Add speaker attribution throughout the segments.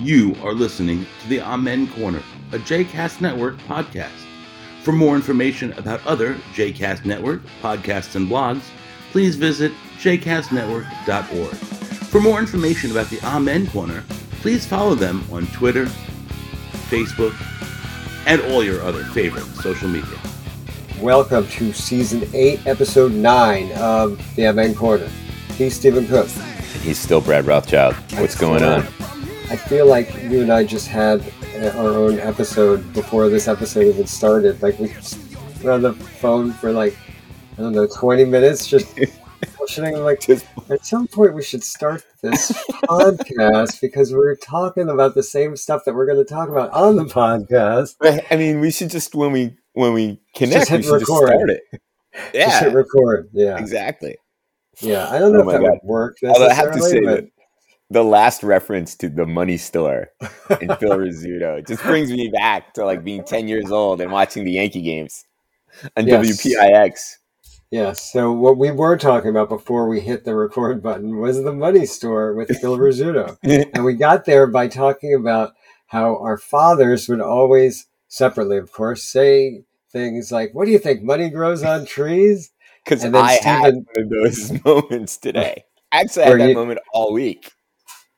Speaker 1: You are listening to the Amen Corner, a JCast Network podcast. For more information about other JCast Network podcasts and blogs, please visit jcastnetwork.org. For more information about the Amen Corner, please follow them on Twitter, Facebook, and all your other favorite social media.
Speaker 2: Welcome to season 8, episode 9 of the Amen Corner. He's Steven Cook.
Speaker 3: He's still Brad Rothschild. What's going on?
Speaker 2: I feel like you and I just had uh, our own episode before this episode even started. Like we were on the phone for like I don't know, twenty minutes, just bullshitting. Like at some point we should start this podcast because we're talking about the same stuff that we're going to talk about on the podcast.
Speaker 3: I mean, we should just when we when we connect,
Speaker 2: Just hit
Speaker 3: we should
Speaker 2: record.
Speaker 3: just start it.
Speaker 2: Just
Speaker 3: Yeah,
Speaker 2: hit record. Yeah,
Speaker 3: exactly.
Speaker 2: yeah. I don't oh know
Speaker 3: Oh
Speaker 2: if that
Speaker 3: God.
Speaker 2: would work.
Speaker 3: Although I have to say
Speaker 2: but-
Speaker 3: that the last reference to the money store in Phil Rizzuto just brings me back to like being ten years old and watching the Yankee games on
Speaker 2: Yes.
Speaker 3: WPIX.
Speaker 2: Yeah, so what we were talking about before we hit the record button was the money store with Phil Rizzuto. and we got there by talking about how our fathers would always, separately of course, say things like, What do you think? Money grows on trees?
Speaker 3: Because
Speaker 2: And
Speaker 3: I had one of those moments today. Actually, I had that
Speaker 2: you-
Speaker 3: moment all week.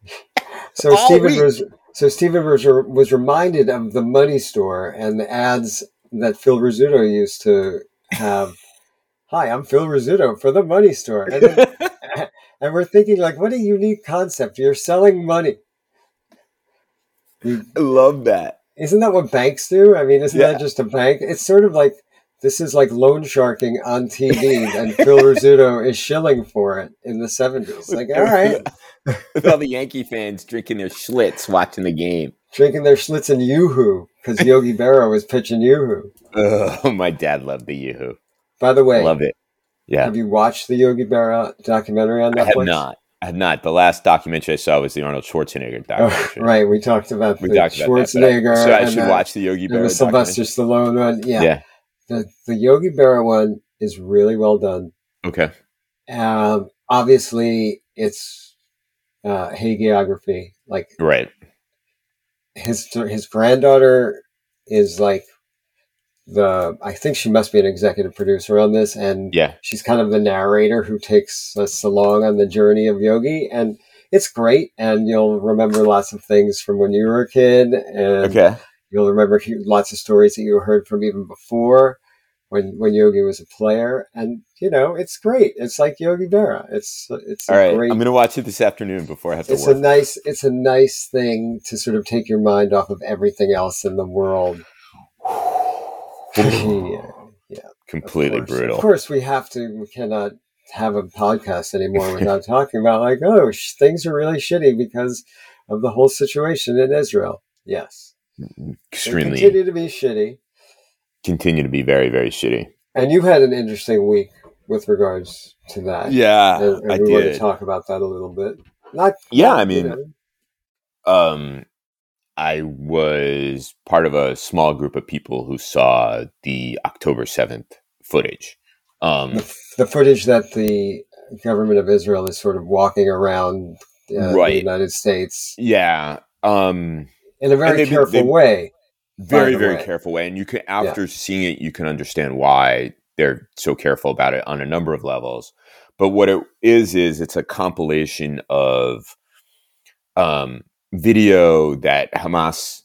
Speaker 2: So
Speaker 3: All
Speaker 2: Steven
Speaker 3: week.
Speaker 2: was so Steven was, was reminded of the money store and the ads that Phil Rizzuto used to have. Hi, I'm Phil Rizzuto for the money store. And, then, and we're thinking like, what a unique concept. You're selling money.
Speaker 3: I love that.
Speaker 2: Isn't that what banks do? I mean, isn't
Speaker 3: Yeah.
Speaker 2: that just a bank? It's sort of like this is like loan sharking on TV, and Phil Rizzuto is shilling for it in the 70s. Like, all right,
Speaker 3: With all the Yankee fans drinking their Schlitz watching the game.
Speaker 2: drinking their Schlitz and Yoo-Hoo because Yogi Berra was pitching Yoo-Hoo.
Speaker 3: Oh, my dad loved the Yoo-Hoo.
Speaker 2: By the way,
Speaker 3: Love it. Yeah.
Speaker 2: have you watched the Yogi Berra documentary on Netflix?
Speaker 3: I have not. I have not. The last documentary I saw was the Arnold Schwarzenegger
Speaker 2: Oh,
Speaker 3: documentary.
Speaker 2: right, we talked about
Speaker 3: We
Speaker 2: the
Speaker 3: talked about that. I-
Speaker 2: Schwarzenegger
Speaker 3: so I should
Speaker 2: uh,
Speaker 3: watch the Yogi Berra
Speaker 2: the Sylvester. Stallone one. Yeah,
Speaker 3: Yeah.
Speaker 2: The, the Yogi Berra one is really well done.
Speaker 3: Okay.
Speaker 2: Um, obviously, it's uh, hagiography. Like
Speaker 3: Right.
Speaker 2: his his granddaughter is like the I think she must be an executive producer on this, and
Speaker 3: Yeah.
Speaker 2: she's kind of the narrator who takes us along on the journey of Yogi, and it's great. And you'll remember lots of things from when you were a kid, and
Speaker 3: Okay.
Speaker 2: You'll remember lots of stories that you heard from even before. When, when Yogi was a player, and you know it's great. It's like Yogi Berra. It's it's a
Speaker 3: All right.
Speaker 2: great
Speaker 3: I'm going to watch it this afternoon before I have to
Speaker 2: it's a
Speaker 3: work.
Speaker 2: nice it's a nice thing to sort of take your mind off of everything else in the world yeah, yeah
Speaker 3: Completely
Speaker 2: course.
Speaker 3: brutal.
Speaker 2: of course we have to we cannot have a podcast anymore without talking about like oh sh- things are really shitty because of the whole situation in israel yes they
Speaker 3: Extremely.
Speaker 2: continue to be shitty
Speaker 3: continue to be very, very shitty.
Speaker 2: and you had an interesting week with regards to that
Speaker 3: Yeah,
Speaker 2: and, and
Speaker 3: I
Speaker 2: we want to
Speaker 3: did.
Speaker 2: talk about that a little bit not
Speaker 3: Yeah, I
Speaker 2: you
Speaker 3: mean,
Speaker 2: know,
Speaker 3: um, I was part of a small group of people who saw the October 7th footage. Um,
Speaker 2: the, the footage that the government of Israel is sort of walking around uh, the United States
Speaker 3: yeah. Um,
Speaker 2: in a very
Speaker 3: they've
Speaker 2: careful
Speaker 3: they've-
Speaker 2: way.
Speaker 3: very very
Speaker 2: way.
Speaker 3: careful way and you can after seeing it you can understand why they're so careful about it on a number of levels. But what it is is it's a compilation of um video that hamas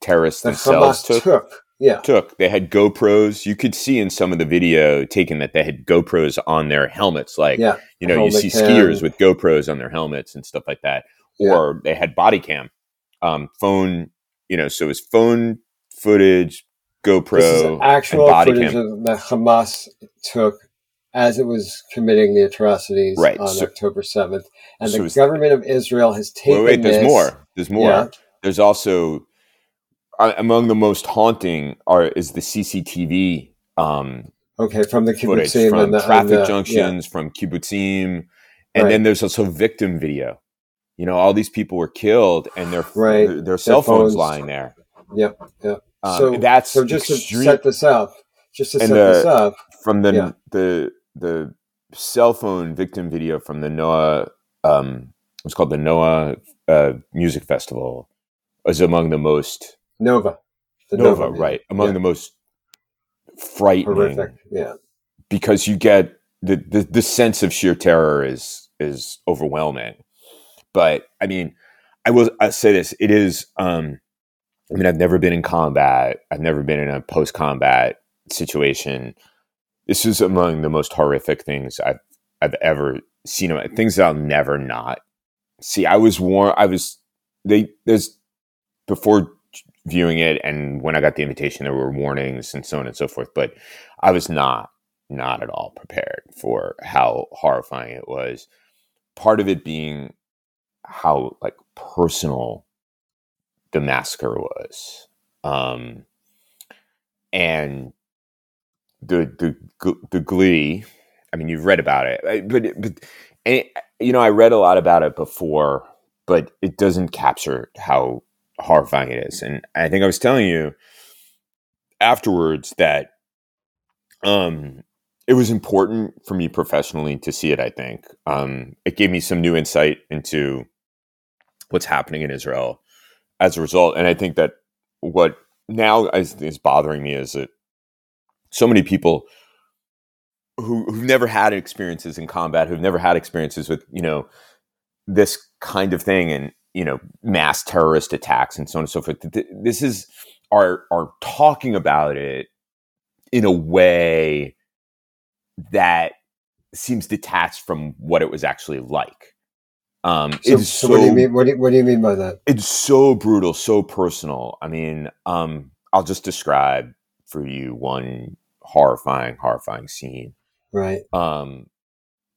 Speaker 3: terrorists
Speaker 2: That
Speaker 3: themselves
Speaker 2: Hamas
Speaker 3: took,
Speaker 2: took. Yeah,
Speaker 3: took. They had gopros. You could see in some of the video taken that they had gopros on their helmets like
Speaker 2: yeah,
Speaker 3: you know you see skiers with gopros on their helmets and stuff like that.
Speaker 2: Yeah.
Speaker 3: or they had body cam um phone you know so it was phone footage
Speaker 2: this is
Speaker 3: gopro
Speaker 2: actual footage
Speaker 3: cam
Speaker 2: that Hamas took as it was committing the atrocities
Speaker 3: Right,
Speaker 2: on
Speaker 3: so-
Speaker 2: October seventh, and
Speaker 3: so
Speaker 2: the government of Israel has taken.
Speaker 3: wait wait there's
Speaker 2: this-
Speaker 3: more there's more
Speaker 2: Yeah.
Speaker 3: there's also uh, among the most haunting are is the cctv um
Speaker 2: Okay, from the
Speaker 3: footage from
Speaker 2: and the
Speaker 3: traffic
Speaker 2: the-
Speaker 3: junctions from kibbutzim and
Speaker 2: Right.
Speaker 3: then there's also victim video you know all these people were killed and their
Speaker 2: Right.
Speaker 3: their, their cell phones
Speaker 2: phones.
Speaker 3: lying there
Speaker 2: Yeah, yep, yep.
Speaker 3: um,
Speaker 2: so
Speaker 3: that's
Speaker 2: so just
Speaker 3: extreme-
Speaker 2: to set this up, just to
Speaker 3: And
Speaker 2: set
Speaker 3: the-
Speaker 2: this up.
Speaker 3: from the
Speaker 2: Yeah.
Speaker 3: the the cell phone victim video from the Noah um it was called the Noah uh, Music Festival is among the most
Speaker 2: Nova. The
Speaker 3: Nova,
Speaker 2: movie.
Speaker 3: right? Among
Speaker 2: Yeah.
Speaker 3: the most frightening
Speaker 2: Horrific. Yeah.
Speaker 3: because you get the, the the sense of sheer terror is is overwhelming. But I mean, I will I say this: it is. Um, I mean, I've never been in combat. I've never been in a post combat situation. This is among the most horrific things I've I've ever seen. Things that I'll never not see. I was warned. I was they there's before viewing it and when I got the invitation, there were warnings and so on and so forth. But I was not not at all prepared for how horrifying it was. Part of it being how like personal the massacre was, um, and the the the glee. I mean, you've read about it, but but and you know, I read a lot about it before, but it doesn't capture how horrifying it is. And I think I was telling you afterwards that um it was important for me professionally to see it i think um it gave me some new insight into what's happening in israel as a result and i think that what now is, is bothering me is that so many people who, who've never had experiences in combat who've never had experiences with you know this kind of thing and you know mass terrorist attacks and so on and so forth th- th- this is are are talking about it in a way that seems detached from what it was actually like. Um,
Speaker 2: So,
Speaker 3: it's
Speaker 2: so, what do you mean? What do you, what do you mean by that?
Speaker 3: It's so brutal, so personal. I mean, um, I'll just describe for you one horrifying, horrifying scene
Speaker 2: Right.
Speaker 3: um,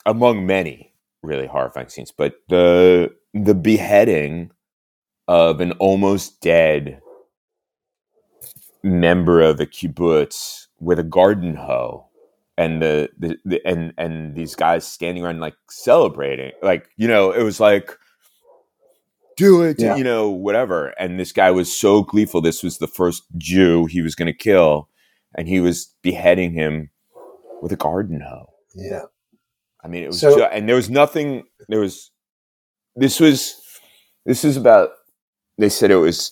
Speaker 3: among many really horrifying scenes. But the the beheading of an almost dead member of a kibbutz with a garden hoe, and the, the, the and and these guys standing around like celebrating, like you know, it was like. Do it,
Speaker 2: Yeah.
Speaker 3: you know, whatever. And this guy was so gleeful. This was the first Jew he was going to kill, and he was beheading him with a garden hoe.
Speaker 2: Yeah.
Speaker 3: I mean, it was,
Speaker 2: So-
Speaker 3: ju- and there was nothing. There was, this was, this is about. They said it was.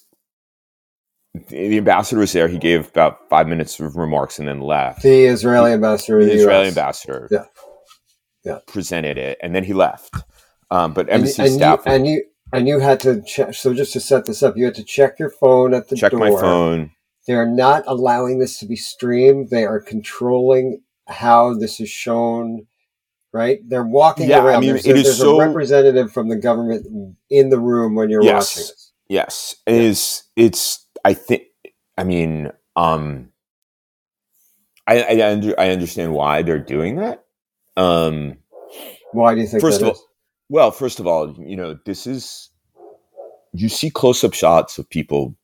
Speaker 3: The ambassador was there. He gave about five minutes of remarks and then left.
Speaker 2: The Israeli ambassador
Speaker 3: The
Speaker 2: the,
Speaker 3: Israeli
Speaker 2: US.
Speaker 3: ambassador,
Speaker 2: Yeah. Yeah.
Speaker 3: presented it, and then he left. Um, but
Speaker 2: And,
Speaker 3: embassy
Speaker 2: and
Speaker 3: staff
Speaker 2: you, and you and you had to check. So just to set this up, you had to check your phone at the
Speaker 3: checked
Speaker 2: door.
Speaker 3: my phone.
Speaker 2: They are not allowing this to be streamed. They are controlling how this is shown. Right? They're walking
Speaker 3: Yeah, I
Speaker 2: around.
Speaker 3: mean,
Speaker 2: there's
Speaker 3: it
Speaker 2: a,
Speaker 3: is
Speaker 2: there's
Speaker 3: so-
Speaker 2: a representative from the government in the room when you're
Speaker 3: Yes.
Speaker 2: watching this.
Speaker 3: Yes, it is. It's. I think. I mean, um, I I, under, I understand why they're doing that. Um,
Speaker 2: Why do you think
Speaker 3: First of all. Well, first of all, you know, this is you see close-up shots of people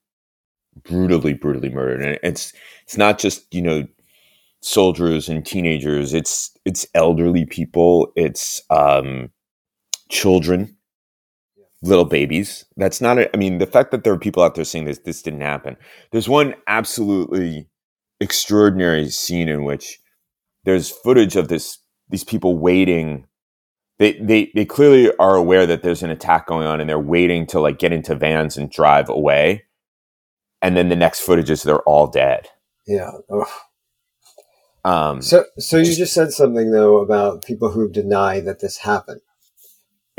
Speaker 3: brutally, brutally murdered, and it's it's not just you know soldiers and teenagers. It's it's elderly people. It's um, children, little babies. That's not. A, I mean, the fact that there are people out there saying this this didn't happen. There's one absolutely extraordinary scene in which there's footage of this these people waiting they, they they clearly are aware that there's an attack going on and they're waiting to like get into vans and drive away and then the next footage is they're all dead
Speaker 2: Yeah. Ugh.
Speaker 3: um
Speaker 2: So, so you
Speaker 3: Just-
Speaker 2: said something though about people who deny that this happened.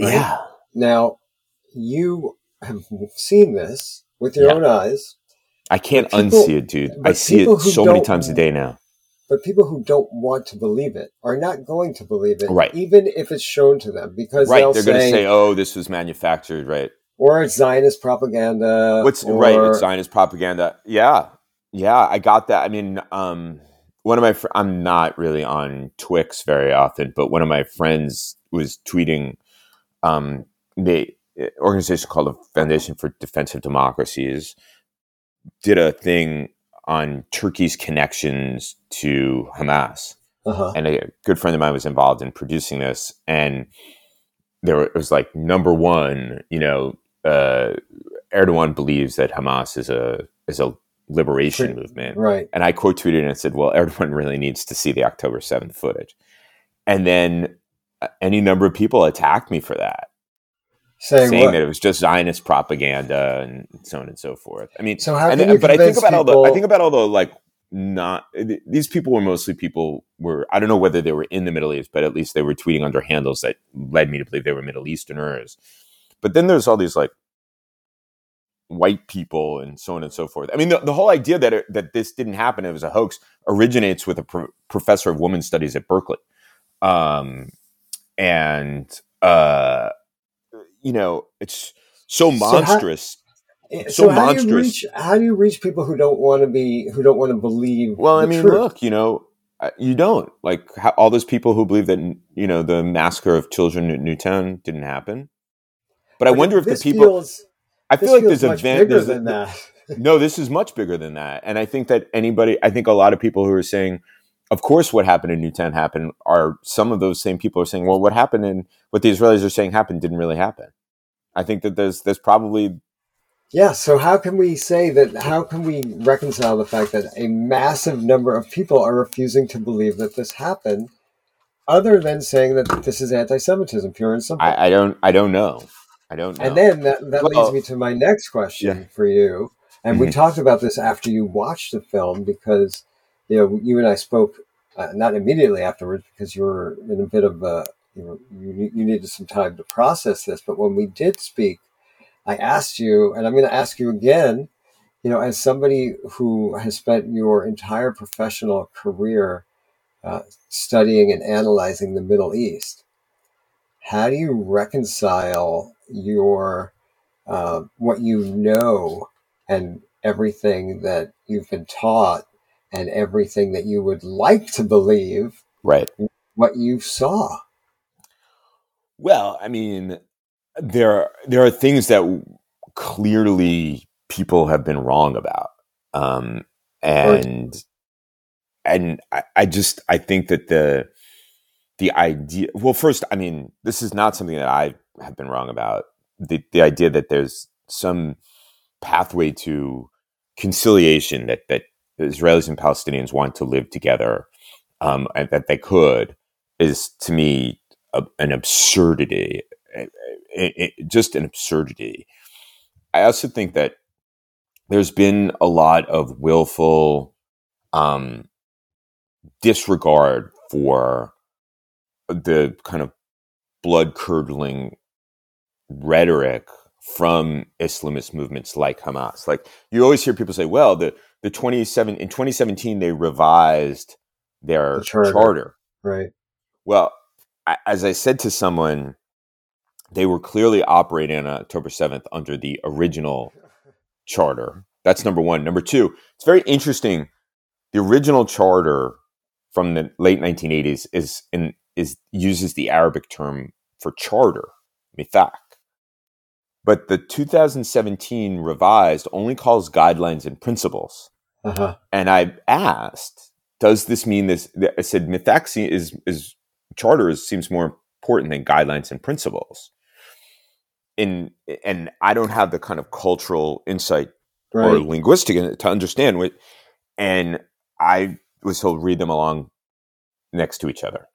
Speaker 2: right?
Speaker 3: yeah
Speaker 2: Now, you have seen this with your
Speaker 3: Yeah.
Speaker 2: own eyes,
Speaker 3: i can't
Speaker 2: people-
Speaker 3: unsee it dude i see it so many times a day now
Speaker 2: but people who don't want to believe it are not going to believe it,
Speaker 3: Right.
Speaker 2: even if it's shown to them, because
Speaker 3: right
Speaker 2: they'll
Speaker 3: they're going to say oh this was manufactured right
Speaker 2: or it's Zionist propaganda.
Speaker 3: what's
Speaker 2: or,
Speaker 3: right it's zionist propaganda yeah yeah i got that i mean um one of my fr- i'm not really on twix very often but one of my friends was tweeting um the organization called the foundation for defensive democracies did a thing on turkey's connections to hamas
Speaker 2: Uh-huh.
Speaker 3: and a good friend of mine was involved in producing this and there were- it was like number one you know uh, erdogan believes that hamas is a is a liberation movement
Speaker 2: Right.
Speaker 3: and i quote tweeted and said well erdogan really needs to see the october 7th footage and then uh, any number of people attacked me for that
Speaker 2: saying,
Speaker 3: saying that it was just Zionist propaganda and so on and so forth. I mean,
Speaker 2: So how
Speaker 3: and,
Speaker 2: you
Speaker 3: but I think about all the I think about all the like not these people were mostly people were I don't know whether they were in the Middle East, but at least they were tweeting under handles that led me to believe they were Middle Easterners. But then there's all these like white people and so on and so forth. I mean, the, the whole idea that it, that this didn't happen, it was a hoax, originates with a pro- professor of women's studies at Berkeley, um, and uh, you know, it's so
Speaker 2: So how-
Speaker 3: monstrous.
Speaker 2: Eh,
Speaker 3: so
Speaker 2: how do you
Speaker 3: monstrous.
Speaker 2: reach how do you reach people who don't want to be who don't want to believe
Speaker 3: Well, I mean,
Speaker 2: truth?
Speaker 3: look, you know, you don't like how, all those people who believe that you know the massacre of children in Newtown didn't happen. But I wonder if the people.
Speaker 2: feels,
Speaker 3: I feel like there's a van- there's a- no, this is much bigger than that, and I think that anybody, I think a lot of people who are saying, of course, what happened in Newtown happened, are some of those same people are saying, well, what happened and what the Israelis are saying happened didn't really happen. I think that there's there's probably
Speaker 2: Yeah, so how can we say that? How can we reconcile the fact that a massive number of people are refusing to believe that this happened, other than saying that this is anti-Semitism, pure and simple?
Speaker 3: I, I don't I don't know I don't know.
Speaker 2: And then that, that
Speaker 3: Well-
Speaker 2: leads me to my next question
Speaker 3: Yeah.
Speaker 2: for you. And we
Speaker 3: Mhm.
Speaker 2: talked about this after you watched the film because, you know, you and I spoke uh, not immediately afterwards because you were in a bit of a, you know, you, you needed some time to process this. But when we did speak, I asked you, and I'm going to ask you again, you know, as somebody who has spent your entire professional career uh, studying and analyzing the Middle East, how do you reconcile your uh, what you know and everything that you've been taught and everything that you would like to believe
Speaker 3: right.
Speaker 2: what you saw
Speaker 3: Well, I mean, there are, there are things that clearly people have been wrong about, um, and and I, I just I think that the the idea. Well, first, I mean, this is not something that I have been wrong about. The the idea that there's some pathway to conciliation that that Israelis and Palestinians want to live together, um, and that they could is to me a, an absurdity, It- it- it- just an absurdity. I also think that there's been a lot of willful um, disregard for the kind of blood curdling rhetoric from Islamist movements like Hamas. Like you always hear people say, "Well, the the 27 in 2017 they revised their
Speaker 2: The charter.
Speaker 3: charter.
Speaker 2: right
Speaker 3: Well, I, as I said to someone, they were clearly operating on October 7th under the original charter. That's number one. Number two, it's very interesting. The original charter from the late 1980s is in, is uses the Arabic term for charter, mithaq. But the 2017 revised only calls guidelines and principles.
Speaker 2: uh-huh
Speaker 3: And I asked, does this mean this? I said, Mythaxi is, is charter seems more important than guidelines and principles. In, and I don't have the kind of cultural insight or linguistic to understand what, and I was told read them along next to each other.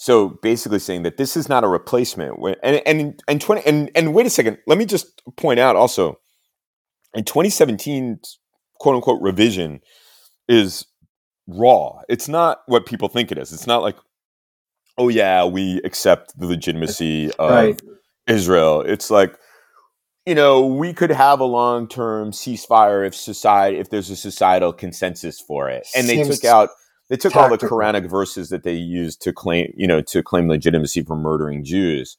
Speaker 3: So basically saying that this is not a replacement. And and and twenty and and wait a second. Let me just point out also, in 2017, quote unquote revision is raw. It's not what people think it is. It's not like, oh yeah, we accept the legitimacy of
Speaker 2: right
Speaker 3: Israel. It's like, you know, we could have a long term ceasefire if society if there's a societal consensus for it. And they
Speaker 2: Seems
Speaker 3: took out they took all the. Quranic verses that they used to claim, you know, to claim legitimacy for murdering Jews.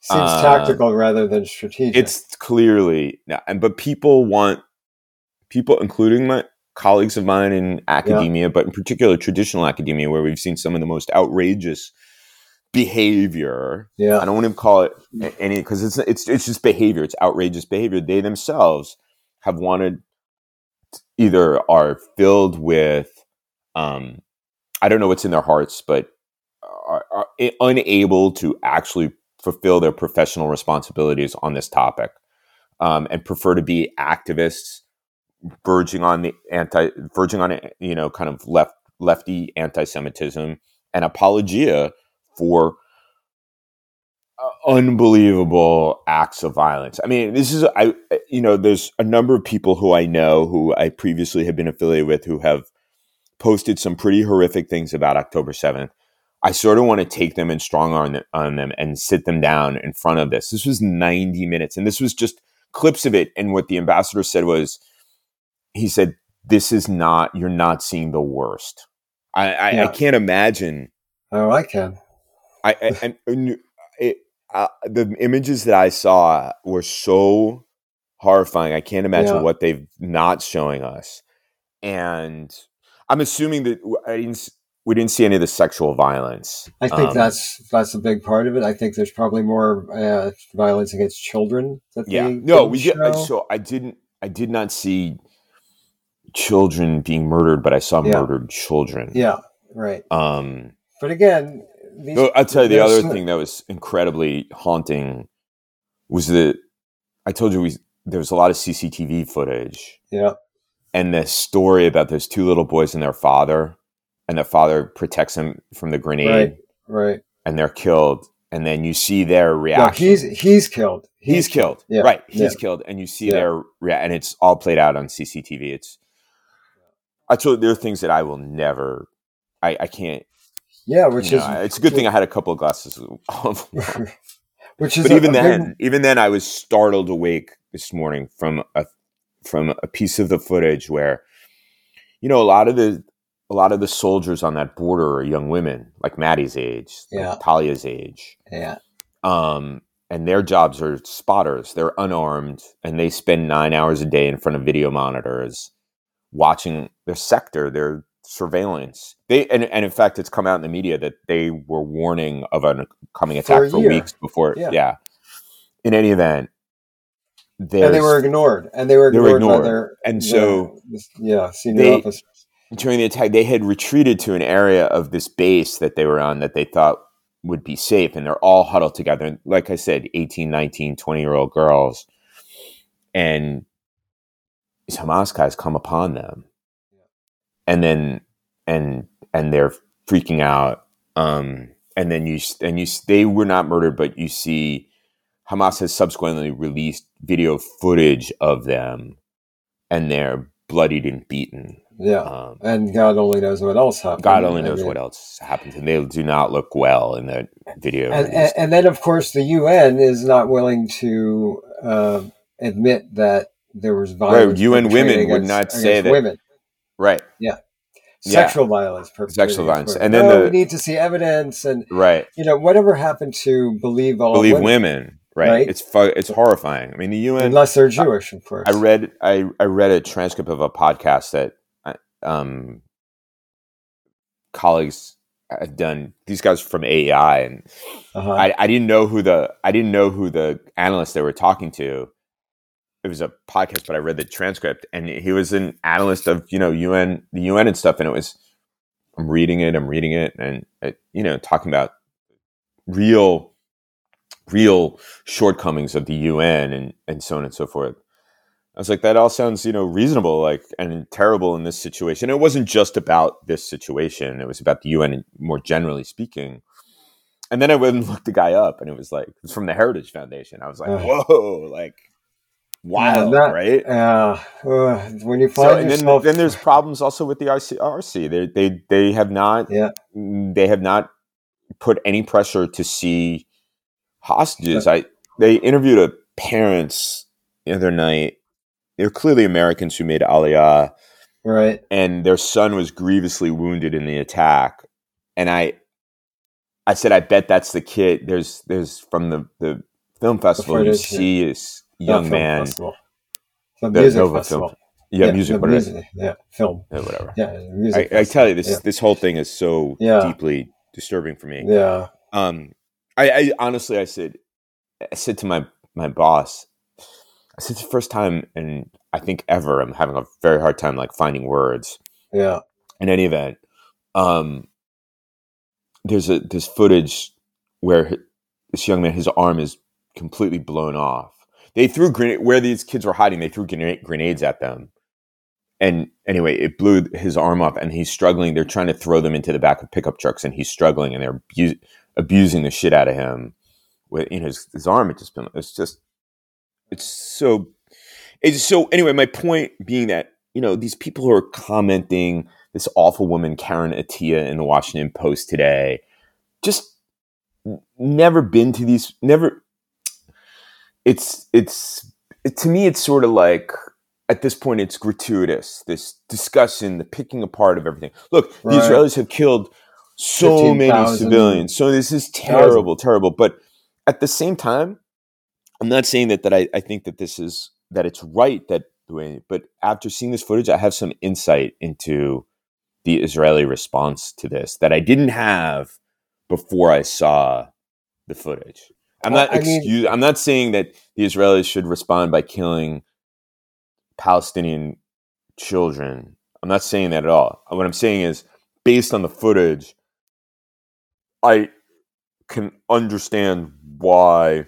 Speaker 2: seems
Speaker 3: uh,
Speaker 2: tactical rather than strategic
Speaker 3: It's clearly and but people want people, including my colleagues of mine in academia, but in particular traditional academia, where we've seen some of the most outrageous behavior
Speaker 2: yeah
Speaker 3: I don't want to call it any because it's it's it's just behavior. It's outrageous behavior. They themselves have wanted either are filled with um I don't know what's in their hearts, but are, are unable to actually fulfill their professional responsibilities on this topic, um, and prefer to be activists, verging on the anti, verging on you know kind of left lefty anti-Semitism and apologia for uh, unbelievable acts of violence. I mean, this is I you know, there's a number of people who I know who I previously have been affiliated with who have posted some pretty horrific things about October 7th. I sort of want to take them and strong arm them, on them and sit them down in front of this. This was 90 minutes and this was just clips of it and what the ambassador said was he said this is not you're not seeing the worst. I I,
Speaker 2: Yeah.
Speaker 3: I can't imagine
Speaker 2: Oh, I can.
Speaker 3: I, I it, uh, the images that I saw were so horrifying. I can't imagine
Speaker 2: Yeah.
Speaker 3: what they've not showing us. And I'm assuming that didn't, we didn't see any of the sexual violence.
Speaker 2: I think
Speaker 3: Um,
Speaker 2: that's that's a big part of it. I think there's probably more uh, violence against children that
Speaker 3: yeah. No, we did. So I didn't. I did not see children being murdered, but I saw
Speaker 2: Yeah.
Speaker 3: murdered children.
Speaker 2: yeah, right.
Speaker 3: Um.
Speaker 2: But again, these,
Speaker 3: I'll tell you the other thing that was incredibly haunting was that I told you we there was a lot of CCTV footage
Speaker 2: Yeah,
Speaker 3: and the story about those two little boys and their father, and the father protects them from the grenade,
Speaker 2: Right. right.
Speaker 3: and they're killed, and then you see their
Speaker 2: No,
Speaker 3: reaction.
Speaker 2: he's he's killed.
Speaker 3: he's killed,
Speaker 2: Yeah,
Speaker 3: right? He's
Speaker 2: yeah.
Speaker 3: killed, and you see
Speaker 2: Yeah.
Speaker 3: their rea- and it's all played out on CCTV. It's I told there are things that I will never, I, I can't.
Speaker 2: Yeah, which is
Speaker 3: know, it's a good thing I had a couple of glasses of
Speaker 2: which is
Speaker 3: but
Speaker 2: a-
Speaker 3: even
Speaker 2: a big-
Speaker 3: then, even then, I was startled awake this morning from a from a piece of the footage where, you know, a lot of the a lot of the soldiers on that border are young women, like Maddie's age, like
Speaker 2: Yeah.
Speaker 3: Talia's age,
Speaker 2: yeah,
Speaker 3: um, and their jobs are spotters. They're unarmed, and they spend nine hours a day in front of video monitors, watching their sector, their surveillance. They and, and in fact, it's come out in the media that they were warning of an coming
Speaker 2: For
Speaker 3: attack for,
Speaker 2: year.
Speaker 3: weeks before.
Speaker 2: Yeah.
Speaker 3: Yeah. In any event,
Speaker 2: and they were ignored, and they were ignored,
Speaker 3: They were
Speaker 2: ignored, by their
Speaker 3: And so
Speaker 2: their- yeah senior
Speaker 3: they-
Speaker 2: officers.
Speaker 3: during the attack, they had retreated to an area of this base that they were on that they thought would be safe. And they're all huddled together. And like I said, 18, 19, 20 year old girls. And these Hamas guys come upon them. And then, and, and they're freaking out. Um, and then you, and you, they were not murdered, but you see Hamas has subsequently released video footage of them and they're bloodied and beaten.
Speaker 2: Yeah,
Speaker 3: Um,
Speaker 2: and God only knows what else happened.
Speaker 3: God only
Speaker 2: I
Speaker 3: knows
Speaker 2: mean,
Speaker 3: what else happened, and they do not look well in the video.
Speaker 2: And, and, and then, of course, the UN is not willing to uh, admit that there was violence.
Speaker 3: UN women
Speaker 2: perpetrated
Speaker 3: would not say that-
Speaker 2: women.
Speaker 3: right, Yeah.
Speaker 2: Sexual violence, perpetrated
Speaker 3: Sexual violence. And then
Speaker 2: no,
Speaker 3: the-
Speaker 2: we need to see evidence, and
Speaker 3: right.
Speaker 2: you know, whatever happened to believe all
Speaker 3: Believe
Speaker 2: women,
Speaker 3: women, right?
Speaker 2: Right.
Speaker 3: It's fu- it's horrifying. I mean, the UN.
Speaker 2: unless they're Jewish, of course.
Speaker 3: I read I I read a transcript of a podcast that uh, um colleagues have done. These guys from AEI, and
Speaker 2: uh-huh.
Speaker 3: I, I didn't know who the I didn't know who the analyst they were talking to. It was a podcast, but I read the transcript, and he was an analyst of you know UN the UN and stuff, and it was I'm reading it, I'm reading it, and it, you know talking about real real shortcomings of the UN and and so on and so forth. I was like, that all sounds, you know, reasonable, like, and terrible in this situation. It wasn't just about this situation; it was about the UN more generally speaking. And then I went and looked the guy up, and it was like it was from the Heritage Foundation. I was like, whoa, like, wow,
Speaker 2: that-
Speaker 3: right?
Speaker 2: Uh, uh, when you
Speaker 3: So,
Speaker 2: find
Speaker 3: and then,
Speaker 2: yourself,
Speaker 3: then there's problems also with the RC, RC. They, they, they have not,
Speaker 2: yeah,
Speaker 3: they have not put any pressure to see hostages. I they interviewed a parents the other night. They're clearly Americans who made Aliyah,
Speaker 2: right.
Speaker 3: and their son was grievously wounded in the attack. And I, I said, I bet that's the kid. There's there's from the the film festival. You see this young
Speaker 2: film
Speaker 3: man.
Speaker 2: festival. The
Speaker 3: The
Speaker 2: music
Speaker 3: Nova
Speaker 2: festival.
Speaker 3: film. Yeah, music.
Speaker 2: the
Speaker 3: What is it?
Speaker 2: music. Yeah, film.
Speaker 3: Yeah, whatever.
Speaker 2: Yeah,
Speaker 3: I,
Speaker 2: music.
Speaker 3: I tell you, this
Speaker 2: Yeah.
Speaker 3: this whole thing is so
Speaker 2: Yeah.
Speaker 3: deeply disturbing for me.
Speaker 2: Yeah.
Speaker 3: Um, I, I honestly, I said, I said to my my boss, I said it's the first time, and I think ever, I'm having a very hard time like finding words.
Speaker 2: Yeah.
Speaker 3: In any event, um, there's a there's footage where this young man, his arm is completely blown off. They threw grenade where these kids were hiding. They threw grenades at them, and anyway, it blew his arm off, and he's struggling. They're trying to throw them into the back of pickup trucks, and he's struggling, and they're abusing the shit out of him. with you know his, his arm had just been. It's just it's so it's so anyway. My point being that you know these people who are commenting this awful woman Karen Attiah in the Washington Post today, just never been to these never. It's it's it, to me it's sort of like at this point it's gratuitous this discussion the picking apart of everything look right. the israelis have killed so 15, many 000. civilians so this is terrible terrible but at the same time i'm not saying that that I, I think that this is that it's right that way but after seeing this footage i have some insight into the israeli response to this that i didn't have before i saw the footage i'm not excuse, mean, i'm not saying that the israelis should respond by killing Palestinian children. I'm not saying that at all. What I'm saying is, based on the footage, I can understand why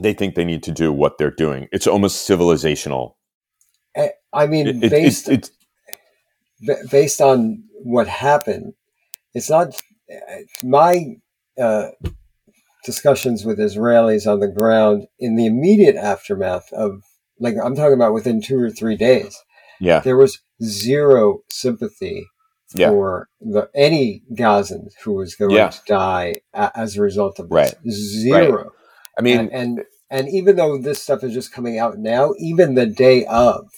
Speaker 3: they think they need to do what they're doing. It's almost civilizational.
Speaker 2: Eh, I mean, it, based it, it, based on what happened, it's not my uh, discussions with Israelis on the ground in the immediate aftermath of like I'm talking about within two or three days.
Speaker 3: Yeah.
Speaker 2: There was zero sympathy for the any Gazan who was going yeah. to die a, as a result of this.
Speaker 3: Right.
Speaker 2: Zero. Right.
Speaker 3: I mean,
Speaker 2: and, and and even though this stuff is just coming out now, even the day of,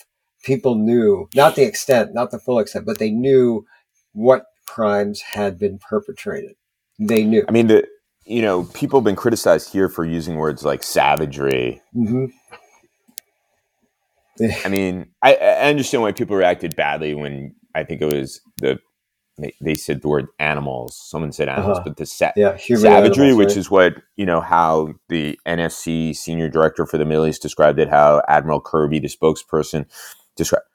Speaker 2: people knew not the extent, not the full extent, but they knew what crimes had been perpetrated. They knew.
Speaker 3: I mean, the you know people have been criticized here for using words like savagery.
Speaker 2: Mm-hmm.
Speaker 3: I mean, I, I, understand why people reacted badly when I think it was the they, said the word animals. Someone said animals, uh-huh. but the sa-
Speaker 2: yeah,
Speaker 3: savagery,
Speaker 2: animals,
Speaker 3: which
Speaker 2: right?
Speaker 3: is what you know how the NSC senior director for the Middle East described it. How Admiral Kirby, the spokesperson, described.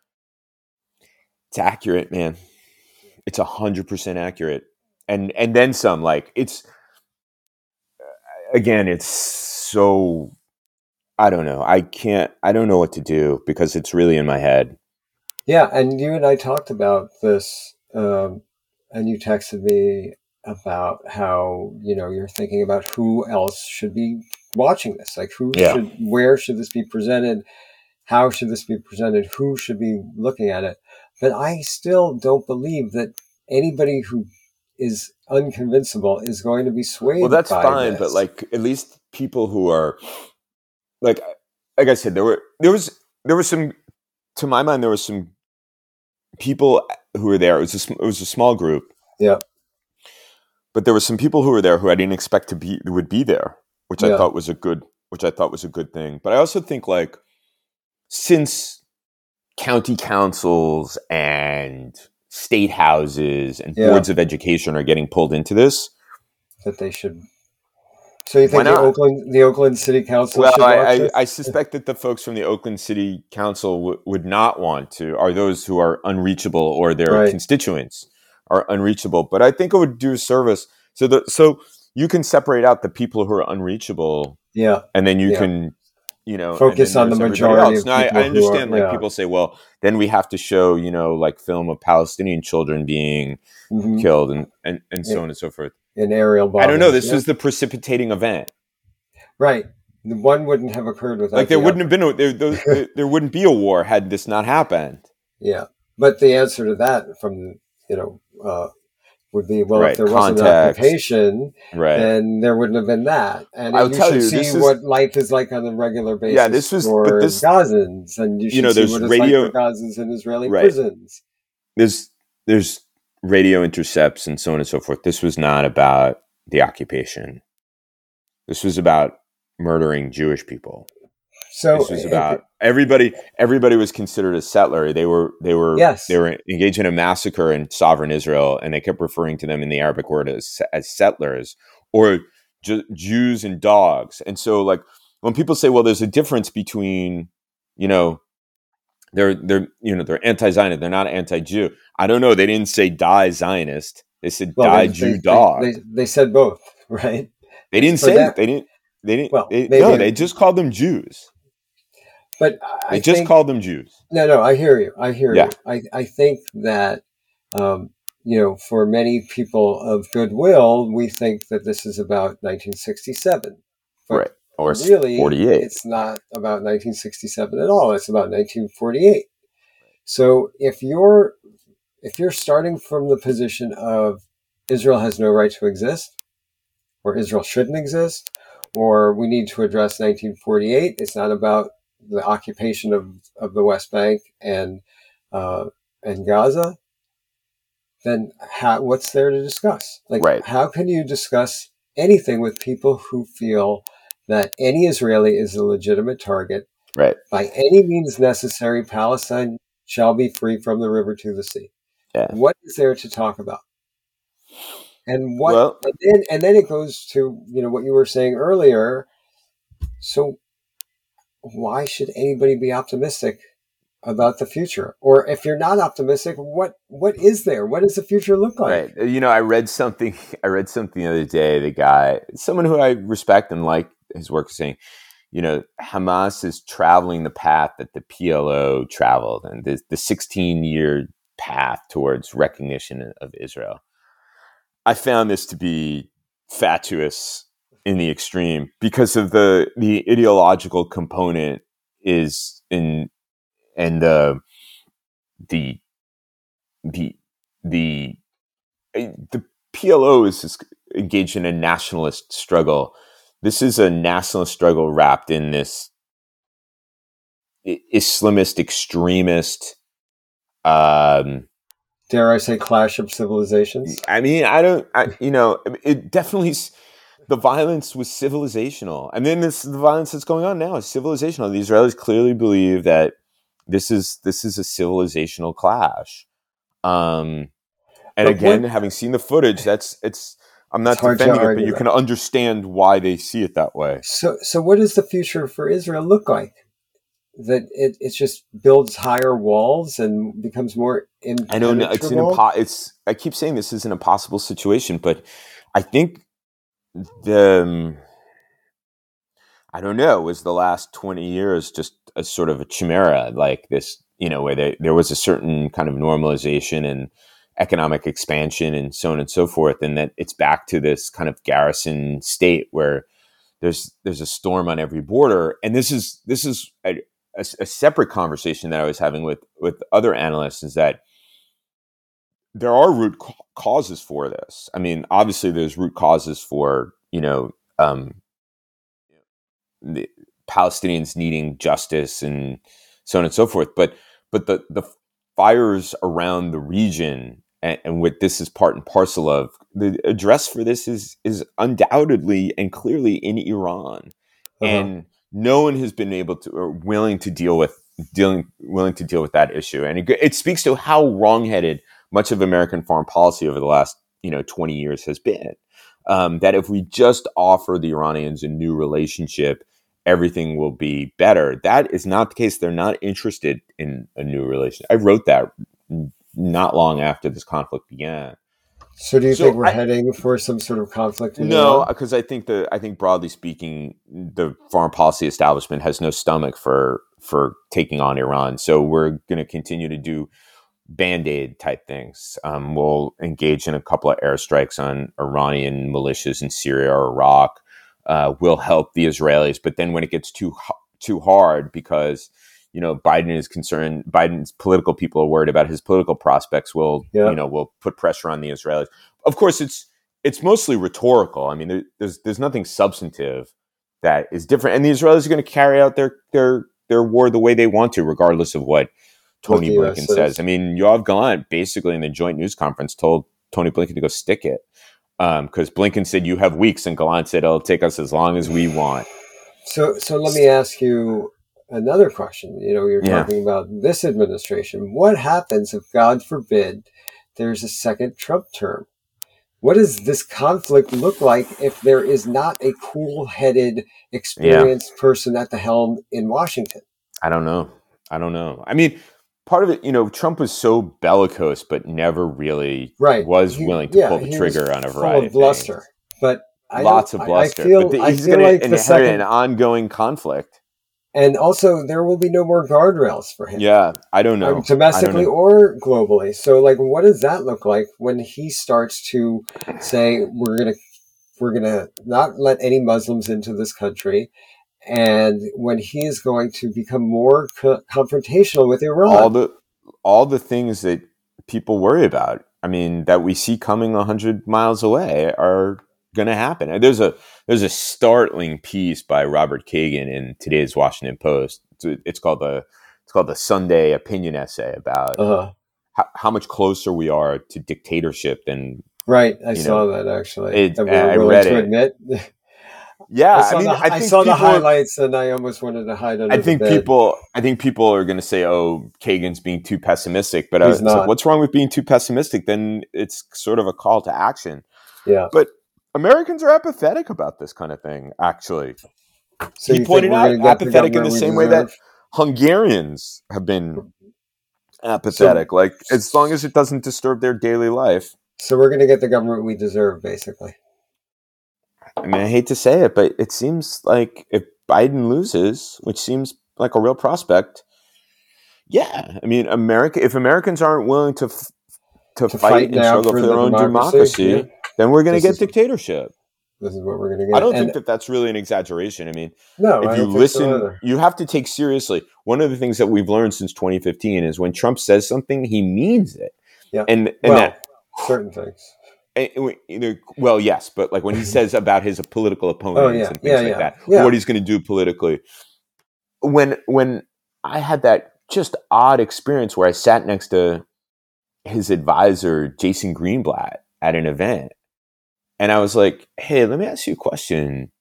Speaker 3: It's accurate, man. It's a hundred percent accurate, and and then some. Like it's again, it's so I don't know. I can't. I don't know what to do because it's really in my head.
Speaker 2: Yeah, and you and I talked about this, um, and you texted me about how you know you're thinking about who else should be watching this. Like who yeah. should, where should this be presented? How should this be presented? Who should be looking at it? But I still don't believe that anybody who is unconvincible is going to be swayed.
Speaker 3: Well, that's
Speaker 2: fine,
Speaker 3: this. but like at least people who are like like I said, there were there was there was some to my mind there was some people who were there. It was a, it was a small group.
Speaker 2: Yeah.
Speaker 3: But there were some people who were there who I didn't expect to be would be there, which yeah. I thought was a good which I thought was a good thing. But I also think like since county councils and state houses and yeah. boards of education are getting pulled into this,
Speaker 2: that they should so you think the Oakland, the Oakland City Council?
Speaker 3: Well, I, I, I, suspect that the folks from the Oakland City Council w- would not want to. Are those who are unreachable or their right. constituents are unreachable? But I think it would do service. So the so you can separate out the people who are unreachable.
Speaker 2: Yeah,
Speaker 3: and then you
Speaker 2: yeah.
Speaker 3: can you know
Speaker 2: focus on the majority.
Speaker 3: Now I, I, understand are, like yeah. people say, well, then we have to show you know like film of Palestinian children being mm-hmm. killed and and, and so yeah. on and so forth
Speaker 2: in aerial.
Speaker 3: I don't know. This yeah. was the precipitating event.
Speaker 2: Right. The one wouldn't have occurred without.
Speaker 3: Like there wouldn't have been a, there, there, there, wouldn't be a war had this not happened.
Speaker 2: Yeah, but the answer to that from you know uh, would be well,
Speaker 3: right.
Speaker 2: if there
Speaker 3: Context.
Speaker 2: wasn't an occupation,
Speaker 3: right.
Speaker 2: then there wouldn't have been that. And
Speaker 3: I'll
Speaker 2: you
Speaker 3: tell
Speaker 2: should
Speaker 3: you,
Speaker 2: see what life is like on a regular basis.
Speaker 3: Yeah, this was
Speaker 2: for
Speaker 3: this,
Speaker 2: Gazans, and you should
Speaker 3: you know,
Speaker 2: see what it's
Speaker 3: radio,
Speaker 2: like for Gazans in Israeli
Speaker 3: right.
Speaker 2: prisons.
Speaker 3: There's there's radio intercepts and so on and so forth. This was not about the occupation. This was about murdering Jewish people.
Speaker 2: So
Speaker 3: this was about everybody. Everybody was considered a settler. They were they were
Speaker 2: yes.
Speaker 3: they were engaged in a massacre in sovereign Israel, and they kept referring to them in the Arabic word as as settlers or Ju- Jews and dogs. And so, like when people say, "Well, there's a difference between," you know, they're they're you know they're anti-Zionist, they're not anti-Jew. I don't know. They didn't say die Zionist. They said well, die
Speaker 2: they,
Speaker 3: Jew
Speaker 2: they,
Speaker 3: dog.
Speaker 2: They, they, said both, right?
Speaker 3: They didn't say that. They didn't. They didn't. Well, they, no, they just called them Jews.
Speaker 2: But
Speaker 3: I they just
Speaker 2: think,
Speaker 3: called them Jews.
Speaker 2: No, no, I hear you. I hear
Speaker 3: yeah.
Speaker 2: you. I, I think that um, you know, for many people of goodwill, we think that this is about 1967. But
Speaker 3: right. Or
Speaker 2: really,
Speaker 3: 48.
Speaker 2: it's not about 1967 at all. It's about 1948. So if you're if you're starting from the position of Israel has no right to exist, or Israel shouldn't exist, or we need to address 1948, it's not about the occupation of, of the West Bank and uh, and Gaza. Then how, what's there to discuss? Like,
Speaker 3: Right.
Speaker 2: how can you discuss anything with people who feel that any Israeli is a legitimate target
Speaker 3: Right.
Speaker 2: by any means necessary? Palestine shall be free from the river to the sea.
Speaker 3: Yeah.
Speaker 2: What is there to talk about? And what
Speaker 3: Well-
Speaker 2: and then and then it goes to you know what you were saying earlier. So why should anybody be optimistic about the future? Or if you're not optimistic, what what is there? What does the future look like?
Speaker 3: Right. You know, I read something. I read something the other day. The guy, someone who I respect and like his work, saying, you know, Hamas is traveling the path that the PLO traveled, and the the 16 year path towards recognition of Israel. I found this to be fatuous in the extreme because of the the ideological component is in and the the the the uh, the PLO is engaged in a nationalist struggle. This is a nationalist struggle wrapped in this Islamist extremist. Um,
Speaker 2: Dare I say clash of civilizations?
Speaker 3: I mean, I don't, I, you know, it definitely. The violence was civilizational, and then this the violence that's going on now is civilizational. The Israelis clearly believe that this is this is a civilizational clash. Um, and
Speaker 2: But
Speaker 3: again,
Speaker 2: what-
Speaker 3: having seen the footage, that's it's. I'm not defending it, but you
Speaker 2: that.
Speaker 3: can understand why they see it that way.
Speaker 2: So so what does the future for Israel look like? That it, it just builds higher walls and becomes more
Speaker 3: I don't know. It's an
Speaker 2: impenetrable?
Speaker 3: impo- It's. I keep saying this is an impossible situation, but I think the. um, I don't know. Was the last twenty years just a sort of a chimera like this? You know, where there, there was a certain kind of normalization and economic expansion and so on and so forth, and that it's back to this kind of garrison state where there's there's a storm on every border, and this is this is a, a, a separate conversation that I was having with with other analysts is that there are root ca- causes for this. I mean, obviously, there's root causes for you know um, the Palestinians needing justice and so on and so forth. But but the the fires around the region and, and what this is part and parcel of the address for this is is undoubtedly and clearly in Iran,
Speaker 2: Uh-huh.
Speaker 3: and no one has been able to or willing to deal with dealing willing to deal with that issue. And it, it speaks to how wrongheaded much of American foreign policy over the last you know 20 years has been. Um, that if we just offer the Iranians a new relationship, everything will be better. That is not the case. They're not interested in a new relationship. I wrote that not long after this conflict began.
Speaker 2: So do you
Speaker 3: So
Speaker 2: think we're
Speaker 3: I-
Speaker 2: heading for some sort of conflict? in
Speaker 3: No, because I think the I think broadly speaking, the foreign policy establishment has no stomach for for taking on Iran. So we're going to continue to do band aid type things. Um, we'll engage in a couple of airstrikes on Iranian militias in Syria or Iraq. Uh, we'll help the Israelis, but then when it gets too too hard, because you know Biden is concerned, Biden's political people are worried about his political prospects. Will
Speaker 2: Yeah.
Speaker 3: you know will put pressure on the Israelis. Of course, it's it's mostly rhetorical. I mean, there, there's there's nothing substantive that is different, and the Israelis are going to carry out their their their war the way they want to, regardless of what Tony
Speaker 2: What the US
Speaker 3: Blinken says.
Speaker 2: says.
Speaker 3: I mean, Yoav Gallant basically in the joint news conference told Tony Blinken to go stick it um, because Blinken said you have weeks, and Gallant said it'll take us as long as we want.
Speaker 2: So, so let me ask you another question. You know, you're
Speaker 3: Yeah.
Speaker 2: talking about this administration. What happens if, God forbid, there's a second Trump term? What does this conflict look like if there is not a cool-headed, experienced person at the helm in Washington?
Speaker 3: I don't know. I don't know. I mean, part of it, you know, Trump was so bellicose, but never really
Speaker 2: Right.
Speaker 3: was
Speaker 2: He-
Speaker 3: willing to
Speaker 2: yeah,
Speaker 3: pull the trigger on a variety
Speaker 2: of bluster,
Speaker 3: things.
Speaker 2: but I
Speaker 3: Lots of bluster.
Speaker 2: I feel,
Speaker 3: but the, he's going
Speaker 2: like
Speaker 3: to inherit
Speaker 2: second,
Speaker 3: an ongoing conflict.
Speaker 2: And also there will be no more guardrails for him.
Speaker 3: Yeah, I don't know.
Speaker 2: um, domestically
Speaker 3: don't know.
Speaker 2: or globally. So, like, what does that look like when he starts to say, "We're going to we're going to not let any Muslims into this country, and when he is going to become more co- confrontational with Iran.
Speaker 3: All the all the things that people worry about. I mean, that we see coming hundred miles away are going to happen. There's a there's a startling piece by Robert Kagan in today's Washington Post. It's, it's called the it's called the Sunday Opinion Essay about
Speaker 2: uh-huh.
Speaker 3: how, how much closer we are to dictatorship than
Speaker 2: Right, I saw that actually.
Speaker 3: it- I
Speaker 2: willing
Speaker 3: read
Speaker 2: to
Speaker 3: it.
Speaker 2: admit.
Speaker 3: yeah.
Speaker 2: I
Speaker 3: I,
Speaker 2: saw,
Speaker 3: mean,
Speaker 2: the,
Speaker 3: I
Speaker 2: I saw the highlights, and I almost wanted to hide under
Speaker 3: I think people, I think people are going to say, "Oh, Kagan's being too pessimistic," but uh,
Speaker 2: He's
Speaker 3: it's like,
Speaker 2: not.
Speaker 3: what's wrong with being too pessimistic? Then it's sort of a call to action.
Speaker 2: Yeah.
Speaker 3: But Americans are apathetic about this kind of thing. Actually,
Speaker 2: So
Speaker 3: he
Speaker 2: you
Speaker 3: pointed out
Speaker 2: gonna get the
Speaker 3: apathetic in the same way that? Hungarians have been apathetic. like as long as it doesn't disturb their daily life.
Speaker 2: So we're going to get the government we deserve, basically.
Speaker 3: I mean, I hate to say it, but it seems like if Biden loses, which seems like a real prospect, yeah. I mean, America. If Americans aren't willing to f- to,
Speaker 2: To
Speaker 3: fight,
Speaker 2: fight
Speaker 3: and struggle
Speaker 2: for
Speaker 3: for
Speaker 2: the
Speaker 3: their own
Speaker 2: democracy,
Speaker 3: democracy. Then we're going to get dictatorship.
Speaker 2: This is what we're going to get.
Speaker 3: I don't
Speaker 2: And-
Speaker 3: think that that's really an exaggeration. I mean,
Speaker 2: no,
Speaker 3: if
Speaker 2: I
Speaker 3: you
Speaker 2: don't so
Speaker 3: listen, you have to take seriously. One of the things that we've learned since 2015 is when Trump says something, he means it.
Speaker 2: Yeah.
Speaker 3: And and
Speaker 2: well,
Speaker 3: that
Speaker 2: certain things.
Speaker 3: and well, yes, but like when he says about his political opponents
Speaker 2: Oh, yeah.
Speaker 3: and things
Speaker 2: Yeah,
Speaker 3: like
Speaker 2: yeah.
Speaker 3: that, what he's going to do politically. When when I had that just odd experience where I sat next to his advisor Jason Greenblatt at an event, and I was like, "Hey, let me ask you a question.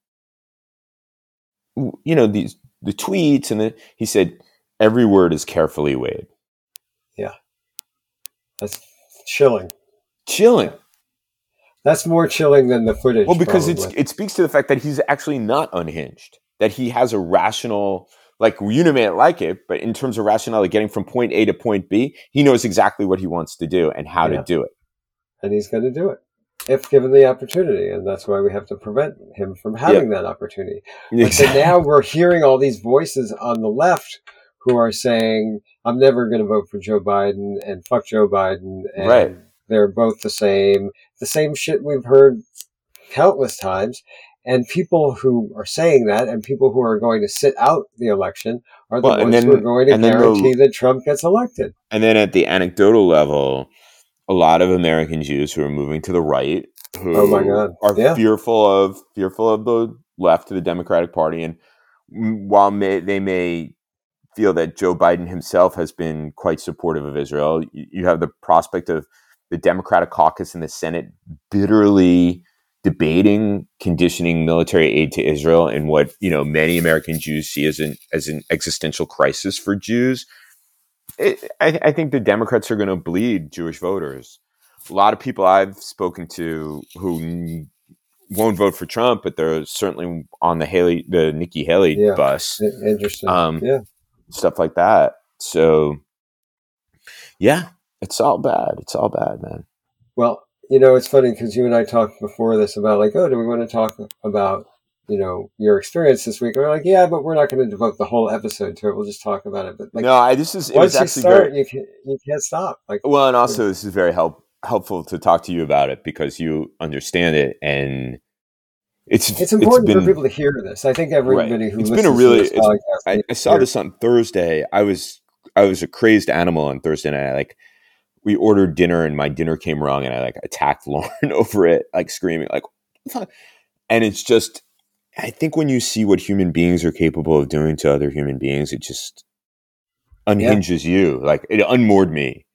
Speaker 3: You know these the tweets and the," he said, "Every word is carefully weighed."
Speaker 2: Yeah, that's chilling.
Speaker 3: Chilling.
Speaker 2: That's more chilling than the footage.
Speaker 3: Well, because it speaks to the fact that he's actually not unhinged. That he has a rational, like you may not like it, but in terms of rationality, getting from point A to point B, he knows exactly what he wants to do and how
Speaker 2: Yeah.
Speaker 3: to do it.
Speaker 2: and he's going to do it if given the opportunity, and that's why we have to prevent him from having that opportunity. But so now we're hearing all these voices on the left who are saying, "I'm never going to vote for Joe Biden," and "fuck Joe Biden," and
Speaker 3: Right.
Speaker 2: they're both the same. The same shit we've heard countless times. And people who are saying that, and people who are going to sit out the election, are the
Speaker 3: Well,
Speaker 2: ones who are going to
Speaker 3: then the-
Speaker 2: guarantee that Trump gets elected.
Speaker 3: And then at the anecdotal level, a lot of American Jews who are moving to the right, who
Speaker 2: Oh my God.
Speaker 3: are
Speaker 2: Yeah.
Speaker 3: fearful of fearful of the left of the Democratic Party, and while may, they may feel that Joe Biden himself has been quite supportive of Israel, you, you have the prospect of the Democratic caucus in the Senate bitterly debating conditioning military aid to Israel and what you know many American Jews see as an as an existential crisis for Jews it, I, I think the Democrats are going to bleed Jewish voters. A lot of people I've spoken to who won't vote for Trump, but they're certainly on the Haley, the Nikki Haley
Speaker 2: Yeah.
Speaker 3: bus,
Speaker 2: Interesting.
Speaker 3: Um,
Speaker 2: yeah.
Speaker 3: stuff like that. So, yeah, it's all bad. It's all bad, man.
Speaker 2: Well, you know, it's funny because you and I talked before this about like, oh, do we want to talk about, you know, your experience this week? And we're like, yeah, but we're not going to devote the whole episode to it. We'll just talk about it. But like,
Speaker 3: no, I this is it
Speaker 2: once
Speaker 3: was
Speaker 2: you start,
Speaker 3: very
Speaker 2: you can you can't stop. Like,
Speaker 3: well, and also this is very help helpful to talk to you about it because you understand it and it's
Speaker 2: it's important
Speaker 3: been,
Speaker 2: for people to hear this. I think everybody
Speaker 3: Right.
Speaker 2: who
Speaker 3: It's been a really-
Speaker 2: podcast,
Speaker 3: I, I saw this on Thursday. I was I was a crazed animal on Thursday night. I, like we ordered dinner and my dinner came wrong and I like attacked Lauren over it, like screaming, like "What the fuck?" and it's just I think when you see what human beings are capable of doing to other human beings, it just unhinges you. Like it unmoored me.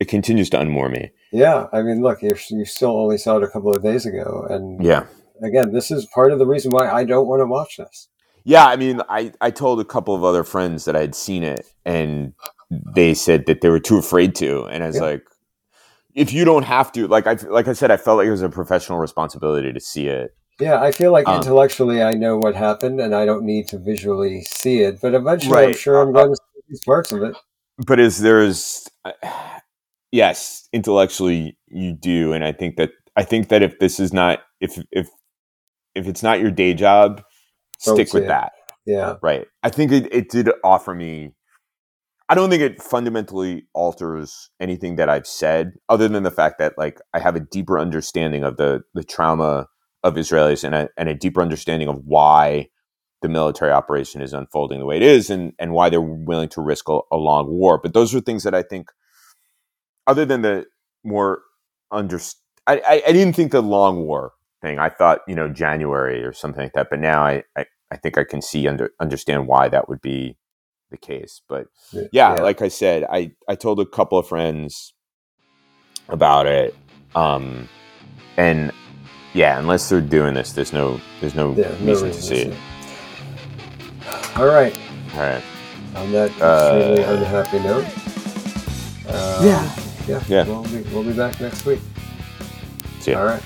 Speaker 3: It continues to unmoor me.
Speaker 2: Yeah, I mean, look, you you still only saw it a couple of days ago, and
Speaker 3: Yeah.
Speaker 2: again, this is part of the reason why I don't want to watch this.
Speaker 3: Yeah, I mean, I, I told a couple of other friends that I had seen it, and they said that they were too afraid to. And I was
Speaker 2: Yeah.
Speaker 3: like, if you don't have to, like I like I said, I felt like it was a professional responsibility to see it.
Speaker 2: Yeah, I feel like
Speaker 3: Um,
Speaker 2: intellectually I know what happened, and I don't need to visually see it. But eventually, I'm sure I'm
Speaker 3: Uh,
Speaker 2: going to see these parts of it.
Speaker 3: But as there's, yes, intellectually you do, and I think that I think that if this is not if if if it's not your day job,
Speaker 2: Don't
Speaker 3: stick with
Speaker 2: it.
Speaker 3: that.
Speaker 2: Yeah,
Speaker 3: Right. I think it, it did offer me. I don't think it fundamentally alters anything that I've said, other than the fact that like I have a deeper understanding of the the trauma of Israelis and a, and a deeper understanding of why the military operation is unfolding the way it is and, and why they're willing to risk a, a long war. But those are things that I think, other than the more under, I, I, I, didn't think the long war thing. I thought, you know, January or something like that. But now I, I, I think I can see, under, understand why that would be the case. But yeah, yeah, like I said, I, I told a couple of friends about it. Um, and yeah, unless they're doing this, there's no there's no yeah, reason, no to see it.
Speaker 2: All right.
Speaker 3: All right.
Speaker 2: On that extremely uh, unhappy note.
Speaker 3: Uh, yeah.
Speaker 2: Yeah. Yeah. We'll be, we'll be back next week.
Speaker 3: See ya.
Speaker 2: All right.